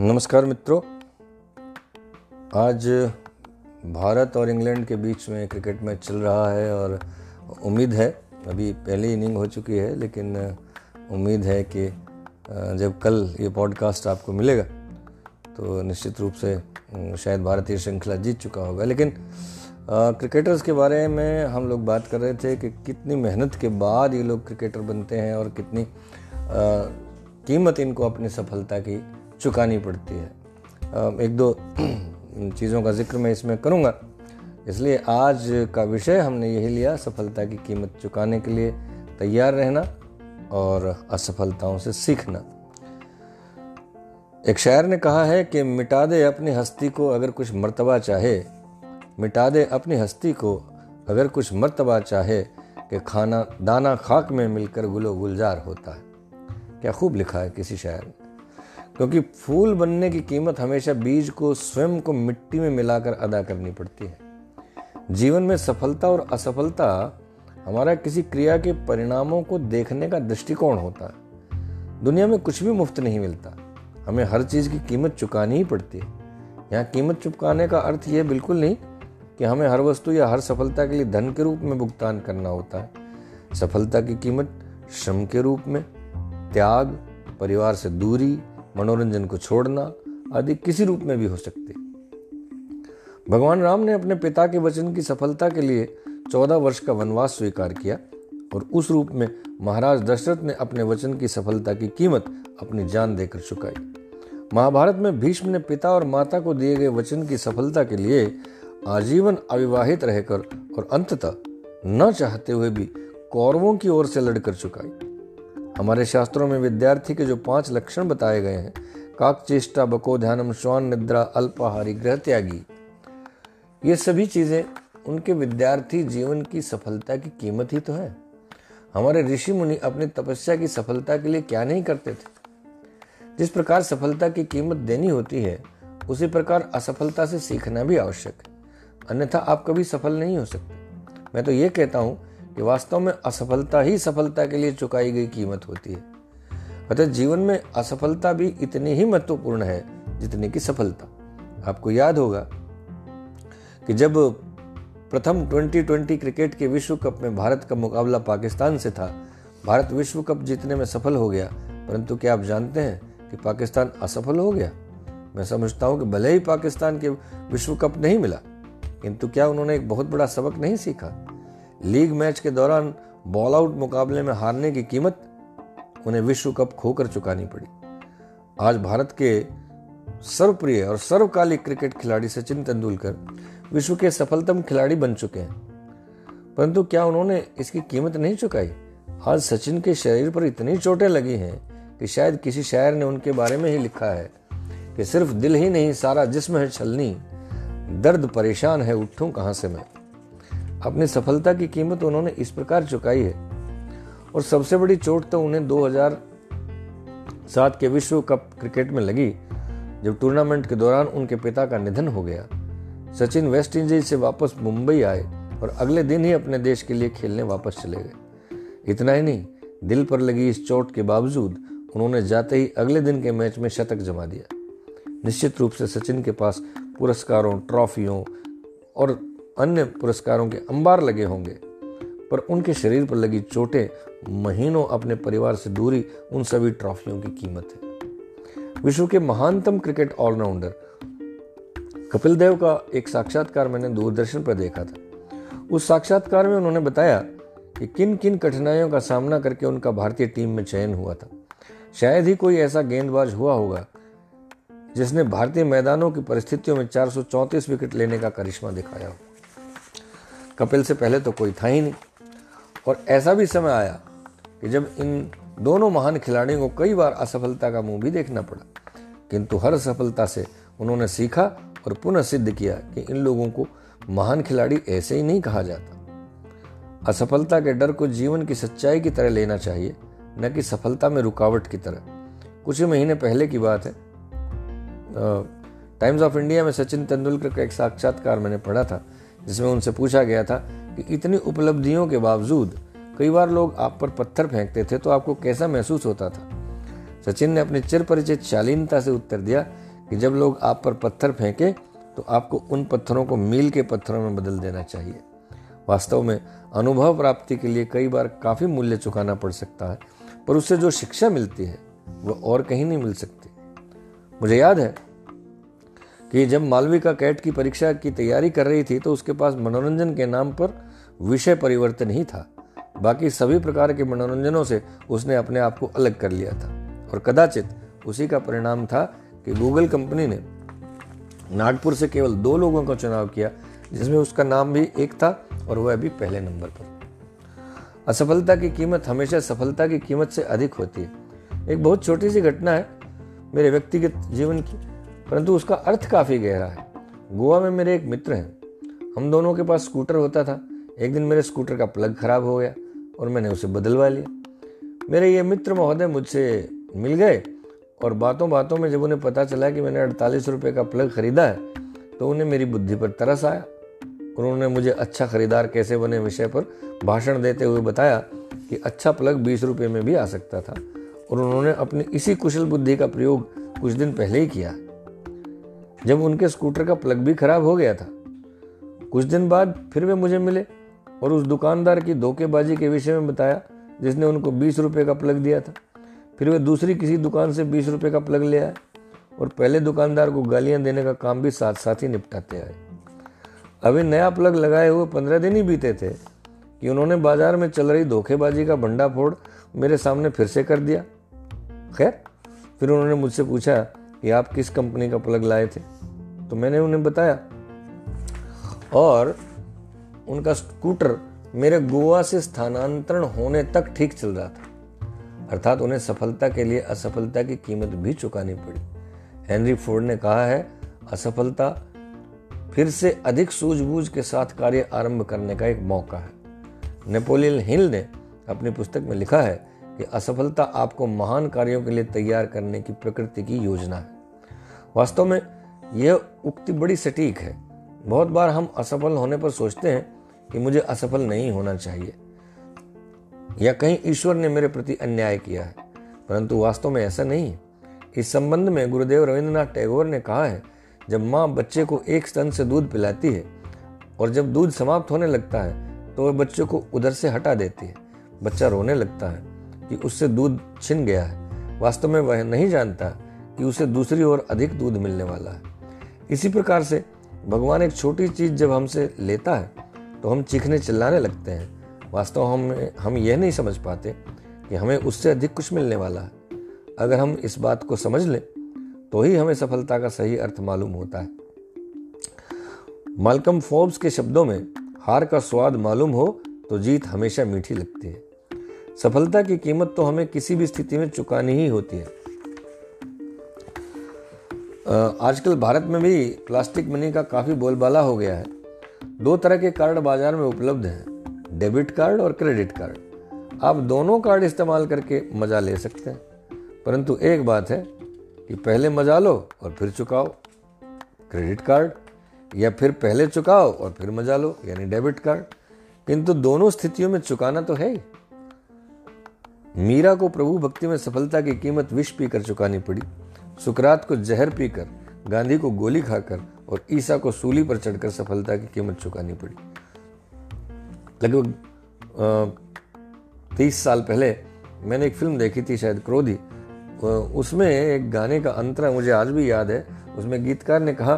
नमस्कार मित्रों। आज भारत और इंग्लैंड के बीच में क्रिकेट मैच चल रहा है और उम्मीद है, अभी पहली इनिंग हो चुकी है, लेकिन उम्मीद है कि जब कल ये पॉडकास्ट आपको मिलेगा तो निश्चित रूप से शायद भारतीय श्रृंखला जीत चुका होगा। लेकिन क्रिकेटर्स के बारे में हम लोग बात कर रहे थे कि कितनी मेहनत के बाद ये लोग क्रिकेटर बनते हैं और कितनी कीमत इनको अपनी सफलता की चुकानी पड़ती है। एक दो चीज़ों का ज़िक्र मैं इसमें करूँगा। इसलिए आज का विषय हमने यही लिया, सफलता की कीमत चुकाने के लिए तैयार रहना और असफलताओं से सीखना। एक शायर ने कहा है कि मिटा दे अपनी हस्ती को अगर कुछ मर्तबा चाहे। मिटा दे अपनी हस्ती को अगर कुछ मर्तबा चाहे कि खाना, दाना खाक में मिलकर गुलो गुलजार होता है। क्या खूब लिखा है किसी शायर ने। क्योंकि फूल बनने की कीमत हमेशा बीज को स्वयं को मिट्टी में मिलाकर अदा करनी पड़ती है। जीवन में सफलता और असफलता हमारा किसी क्रिया के परिणामों को देखने का दृष्टिकोण होता है। दुनिया में कुछ भी मुफ़्त नहीं मिलता। हमें हर चीज़ की कीमत चुकानी ही पड़ती है। यहाँ कीमत चुकाने का अर्थ यह बिल्कुल नहीं कि हमें हर वस्तु या हर सफलता के लिए धन के रूप में भुगतान करना होता है। सफलता की कीमत श्रम के रूप में, त्याग, परिवार से दूरी मनोरंजन को छोड़ना आदि किसी रूप में भी हो सकती। भगवान राम ने अपने पिता के वचन की सफलता के लिए चौदह वर्ष का वनवास स्वीकार किया और उस रूप में महाराज दशरथ ने अपने वचन की सफलता की कीमत अपनी जान देकर चुकाई। महाभारत में भीष्म ने पिता और माता को दिए गए वचन की सफलता के लिए आजीवन अविवाहित रहकर और अंततः न चाहते हुए भी कौरवों की ओर से लड़कर चुकाई। हमारे शास्त्रों में विद्यार्थी के जो पाँच लक्षण बताए गए हैं काक चेष्टा बको ध्यानम श्वान, निद्रा, अल्पाहारी ग्रह त्यागी ये सभी चीज़ें उनके विद्यार्थी जीवन की सफलता की कीमत ही तो है। हमारे ऋषि मुनि अपनी तपस्या की सफलता के लिए क्या नहीं करते थे? जिस प्रकार सफलता की कीमत देनी होती है, उसी प्रकार असफलता से सीखना भी आवश्यक है। अन्यथा आप कभी सफल नहीं हो सकते। मैं तो ये कहता हूँ कि वास्तव में असफलता ही सफलता के लिए चुकाई गई कीमत होती है। अतः जीवन में असफलता भी इतनी ही महत्वपूर्ण है जितनी की सफलता। आपको याद होगा कि जब प्रथम 2020 क्रिकेट के विश्व कप में भारत का मुकाबला पाकिस्तान से था, भारत विश्व कप जीतने में सफल हो गया। परंतु क्या आप जानते हैं कि पाकिस्तान असफल हो गया? मैं समझता हूँ कि भले ही पाकिस्तान के विश्व कप नहीं मिला, किंतु क्या उन्होंने एक बहुत बड़ा सबक नहीं सीखा? लीग मैच के दौरान बॉल आउट मुकाबले में हारने की कीमत उन्हें विश्व कप खोकर चुकानी पड़ी। आज भारत के सर्वप्रिय और सर्वकालिक क्रिकेट खिलाड़ी सचिन तेंदुलकर विश्व के सफलतम खिलाड़ी बन चुके हैं। परंतु क्या उन्होंने इसकी कीमत नहीं चुकाई? आज सचिन के शरीर पर इतनी चोटें लगी हैं कि शायद किसी शायर ने उनके बारे में ही लिखा है कि सिर्फ़ दिल ही नहीं, सारा जिस्म है, छलनी, दर्द परेशान है, उठूं कहाँ से मैं? अपनी सफलता की कीमत उन्होंने इस प्रकार चुकाई है। और सबसे बड़ी चोट तो उन्हें 2007 के विश्व कप क्रिकेट में लगी, जब टूर्नामेंट के दौरान उनके पिता का निधन हो गया। सचिन वेस्ट इंडीज से वापस मुंबई आए और अगले दिन ही अपने देश के लिए खेलने वापस चले गए। इतना ही नहीं, दिल पर लगी इस चोट के बावजूद उन्होंने जाते ही अगले दिन के मैच में शतक जमा दिया। निश्चित रूप से सचिन के पास पुरस्कारों, ट्रॉफियों और अन्य पुरस्कारों के अंबार लगे होंगे, पर उनके शरीर पर लगी चोटें महीनों अपने परिवार से दूरी उन सभी ट्रॉफियों की कीमत है। विश्व के महानतम क्रिकेट ऑलराउंडर कपिल देव का एक साक्षात्कार मैंने दूरदर्शन पर देखा था। उस साक्षात्कार में उन्होंने बताया कि किन किन कठिनाइयों का सामना करके उनका भारतीय टीम में चयन हुआ था। शायद ही कोई ऐसा गेंदबाज हुआ होगा, जिसने भारतीय मैदानों की परिस्थितियों में चार विकेट लेने का करिश्मा दिखाया हो। कपिल से पहले तो कोई था ही नहीं। और ऐसा भी समय आया कि जब इन दोनों महान खिलाड़ियों को कई बार असफलता का मुँह भी देखना पड़ा, किंतु हर सफलता से उन्होंने सीखा और पुनः सिद्ध किया कि इन लोगों को महान खिलाड़ी ऐसे ही नहीं कहा जाता। असफलता के डर को जीवन की सच्चाई की तरह लेना चाहिए, न कि सफलता में रुकावट की तरह। कुछ ही महीने पहले की बात है। टाइम्स ऑफ़ इंडिया में सचिन तेंदुलकर का एक साक्षात्कार मैंने पढ़ा था। जिसमें उनसे पूछा गया था कि इतनी उपलब्धियों के बावजूद कई बार लोग आप पर पत्थर फेंकते थे तो आपको कैसा महसूस होता था? सचिन ने अपनी चिर परिचित शालीनता से उत्तर दिया कि जब लोग आप पर पत्थर फेंके तो आपको उन पत्थरों को मील के पत्थरों में बदल देना चाहिए। वास्तव में अनुभव प्राप्ति के लिए कई बार काफ़ी मूल्य चुकाना पड़ सकता है, पर उससे जो शिक्षा मिलती है वह और कहीं नहीं मिल सकती। मुझे याद है कि जब मालविका कैट की परीक्षा की तैयारी कर रही थी तो उसके पास मनोरंजन के नाम पर विषय परिवर्तन ही था। बाकी सभी प्रकार के मनोरंजनों से उसने अपने आप को अलग कर लिया था। और कदाचित उसी का परिणाम था कि गूगल कंपनी ने नागपुर से केवल दो लोगों का चुनाव किया, जिसमें उसका नाम भी एक था और वह भी पहले नंबर पर। असफलता की कीमत हमेशा सफलता की कीमत से अधिक होती है। एक बहुत छोटी सी घटना है मेरे व्यक्तिगत जीवन की। परंतु उसका अर्थ काफ़ी गहरा है। गोवा में मेरे एक मित्र हैं। हम दोनों के पास स्कूटर होता था। एक दिन मेरे स्कूटर का प्लग खराब हो गया और मैंने उसे बदलवा लिया। मेरे ये मित्र महोदय मुझसे मिल गए और बातों बातों में जब उन्हें पता चला कि मैंने अड़तालीस रुपये का प्लग खरीदा है तो उन्हें मेरी बुद्धि पर तरस आया। और उन्होंने मुझे अच्छा खरीदार कैसे बने विषय पर भाषण देते हुए बताया कि अच्छा प्लग बीस रुपये में भी आ सकता था और उन्होंने अपनी इसी कुशल बुद्धि का प्रयोग कुछ दिन पहले ही किया। जब उनके स्कूटर का प्लग भी खराब हो गया था। कुछ दिन बाद फिर वे मुझे मिले और उस दुकानदार की धोखेबाजी के विषय में बताया, जिसने उनको बीस रुपये का प्लग दिया था। फिर वे दूसरी किसी दुकान से बीस रुपये का प्लग ले आए और पहले दुकानदार को गालियाँ देने का काम भी साथ साथ ही निपटाते आए। अभी नया प्लग लगाए हुए पंद्रह दिन ही बीते थे कि उन्होंने बाज़ार में चल रही धोखेबाजी का भंडाफोड़ मेरे सामने फिर से कर दिया। खैर, फिर उन्होंने मुझसे पूछा कि आप किस कंपनी का प्लग लाए थे? तो मैंने उन्हें बताया। और उनका स्कूटर मेरे गोवा से स्थानांतरण होने तक ठीक चल रहा था। अर्थात उन्हें सफलता के लिए असफलता की कीमत भी चुकानी पड़ी। हेनरी फोर्ड ने कहा है, असफलता फिर से अधिक सूझबूझ के साथ कार्य आरंभ करने का एक मौका है। नेपोलियन हिल ने अपनी पुस्तक में लिखा है कि असफलता आपको महान कार्यों के लिए तैयार करने की प्रकृति की योजना है। वास्तव में यह उक्ति बड़ी सटीक है। बहुत बार हम असफल होने पर सोचते हैं कि मुझे असफल नहीं होना चाहिए। या कहीं ईश्वर ने मेरे प्रति अन्याय किया है। परंतु वास्तव में ऐसा नहीं है। इस संबंध में गुरुदेव रविंद्रनाथ टैगोर ने कहा है, जब माँ बच्चे को एक स्तन से दूध पिलाती है और जब दूध समाप्त होने लगता है तो वह बच्चे को उधर से हटा देती है। बच्चा रोने लगता है कि उससे दूध छिन गया है। वास्तव में वह नहीं जानता कि उसे दूसरी ओर अधिक दूध मिलने वाला है। इसी प्रकार से भगवान एक छोटी चीज़ जब हमसे लेता है तो हम चीखने चिल्लाने लगते हैं। वास्तव हम हम यह नहीं समझ पाते कि हमें उससे अधिक कुछ मिलने वाला है। अगर हम इस बात को समझ लें तो ही हमें सफलता का सही अर्थ मालूम होता है। मालकम फोर्ब्स के शब्दों में, हार का स्वाद मालूम हो तो जीत हमेशा मीठी लगती है। सफलता की कीमत तो हमें किसी भी स्थिति में चुकानी ही होती है। आजकल भारत में भी प्लास्टिक मनी का काफ़ी बोलबाला हो गया है। दो तरह के कार्ड बाज़ार में उपलब्ध हैं, डेबिट कार्ड और क्रेडिट कार्ड। आप दोनों कार्ड इस्तेमाल करके मज़ा ले सकते हैं। परंतु एक बात है कि पहले मज़ा लो और फिर चुकाओ। क्रेडिट कार्ड, या फिर पहले चुकाओ और फिर मज़ा लो, यानी डेबिट कार्ड। किंतु दोनों स्थितियों में चुकाना तो है ही। मीरा को प्रभु भक्ति में सफलता की कीमत विष पीकर चुकानी पड़ी। सुकरात को जहर पीकर, गांधी को गोली खाकर और ईसा को सूली पर चढ़कर सफलता की कीमत चुकानी पड़ी। लगभग तीस साल पहले मैंने एक फ़िल्म देखी थी, शायद क्रोधी। उसमें एक गाने का अंतरा मुझे आज भी याद है। उसमें गीतकार ने कहा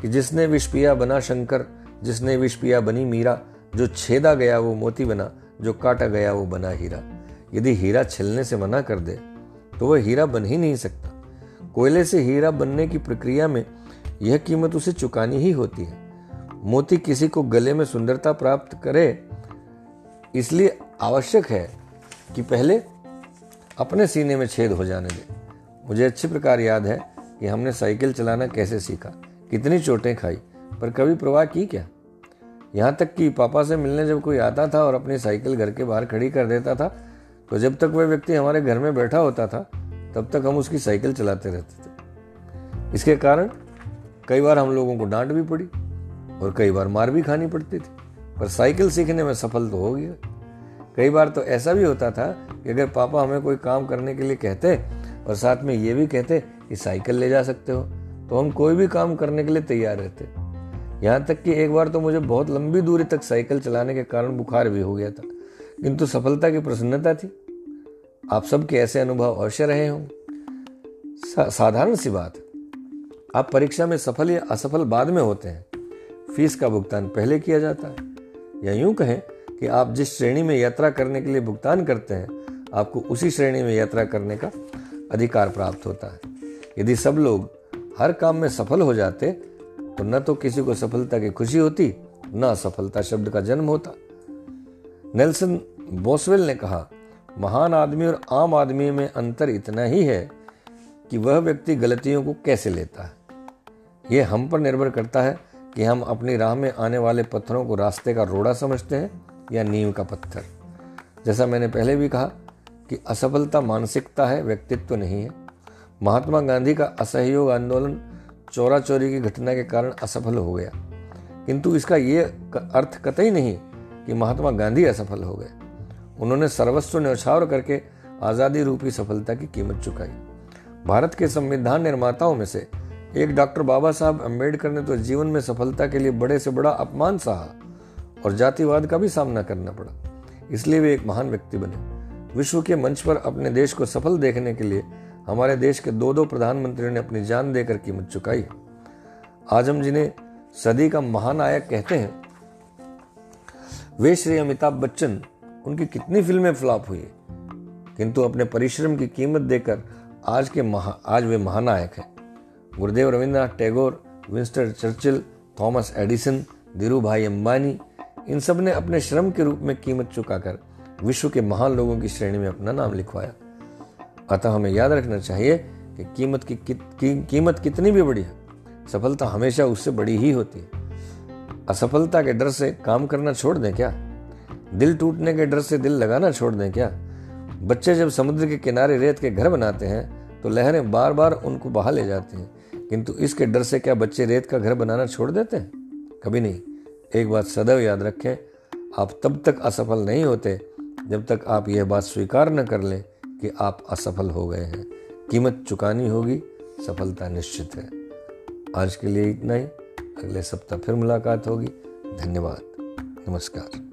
कि जिसने विष पिया बना शंकर, जिसने विष पिया बनी मीरा, जो छेदा गया वो मोती बना, जो काटा गया वो बना हीरा। यदि हीरा छिलने से मना कर दे तो वह हीरा बन ही नहीं सकता। कोयले से हीरा बनने की प्रक्रिया में यह कीमत उसे चुकानी ही होती है। मोती किसी को गले में सुंदरता प्राप्त करे, इसलिए आवश्यक है कि पहले अपने सीने में छेद हो जाने दे। मुझे अच्छी प्रकार याद है कि हमने साइकिल चलाना कैसे सीखा, कितनी चोटें खाई, पर कभी प्रवाह की क्या? यहाँ तक कि पापा से मिलने जब कोई आता था और अपनी साइकिल घर के बाहर खड़ी कर देता था तो जब तक वह व्यक्ति हमारे घर में बैठा होता था तब तक हम उसकी साइकिल चलाते रहते थे। इसके कारण कई बार हम लोगों को डांट भी पड़ी और कई बार मार भी खानी पड़ती थी। पर साइकिल सीखने में सफल तो हो गया। कई बार तो ऐसा भी होता था कि अगर पापा हमें कोई काम करने के लिए कहते और साथ में ये भी कहते कि साइकिल ले जा सकते हो तो हम कोई भी काम करने के लिए तैयार रहते। यहाँ तक कि एक बार तो मुझे बहुत लंबी दूरी तक साइकिल चलाने के कारण बुखार भी हो गया था। किंतु सफलता की प्रसन्नता थी। आप सबके ऐसे अनुभव अवश्य रहे हों। सा, साधारण सी बात आप परीक्षा में सफल या असफल बाद में होते हैं। फ़ीस का भुगतान पहले किया जाता है। या यूँ कहें कि आप जिस श्रेणी में यात्रा करने के लिए भुगतान करते हैं आपको उसी श्रेणी में यात्रा करने का अधिकार प्राप्त होता है। यदि सब लोग हर काम में सफल हो जाते तो न तो किसी को सफलता की खुशी होती न असफलता शब्द का जन्म होता। नेल्सन बोसवेल ने कहा महान आदमी और आम आदमी में अंतर इतना ही है कि वह व्यक्ति गलतियों को कैसे लेता है। यह हम पर निर्भर करता है कि हम अपनी राह में आने वाले पत्थरों को रास्ते का रोड़ा समझते हैं या नींव का पत्थर। जैसा मैंने पहले भी कहा कि असफलता मानसिकता है, व्यक्तित्व तो नहीं है। महात्मा गांधी का असहयोग आंदोलन चोरा चोरी की घटना के कारण असफल हो गया। किंतु इसका ये अर्थ कतई नहीं कि महात्मा गांधी असफल हो गए। उन्होंने सर्वस्व न्यौछावर करके आज़ादी रूपी सफलता की कीमत चुकाई। भारत के संविधान निर्माताओं में से एक डॉक्टर बाबा साहब अंबेडकर ने तो जीवन में सफलता के लिए बड़े से बड़ा अपमान सहा और जातिवाद का भी सामना करना पड़ा। इसलिए वे एक महान व्यक्ति बने। विश्व के मंच पर अपने देश को सफल देखने के लिए हमारे देश के दो दो प्रधानमंत्रियों ने अपनी जान देकर कीमत चुकाई आज़म हम जिन्हें सदी का महानायक कहते हैं, वे श्री अमिताभ बच्चन उनकी कितनी फ़िल्में फ्लॉप हुई। किंतु अपने परिश्रम की कीमत देकर आज के महा आज वे महानायक हैं। Gurudev Rabindranath Tagore Winston Churchill Thomas Edison Dhirubhai Ambani इन सबने अपने श्रम के रूप में कीमत चुकाकर विश्व के महान लोगों की श्रेणी में अपना नाम लिखवाया। अतः हमें याद रखना चाहिए कि कीमत की, कि, की कीमत कितनी भी बड़ी है सफलता हमेशा उससे बड़ी ही होती है। असफलता के डर से काम करना छोड़ दें क्या? दिल टूटने के डर से दिल लगाना छोड़ दें क्या? बच्चे जब समुद्र के किनारे रेत के घर बनाते हैं तो लहरें बार बार उनको बहा ले जाती हैं। किंतु इसके डर से क्या बच्चे रेत का घर बनाना छोड़ देते हैं? कभी नहीं। एक बात सदैव याद रखें, आप तब तक असफल नहीं होते, जब तक आप यह बात स्वीकार न कर लें कि आप असफल हो गए हैं। कीमत चुकानी होगी, सफलता निश्चित है। आज के लिए इतना ही। अगले सप्ताह फिर मुलाकात होगी। धन्यवाद। नमस्कार।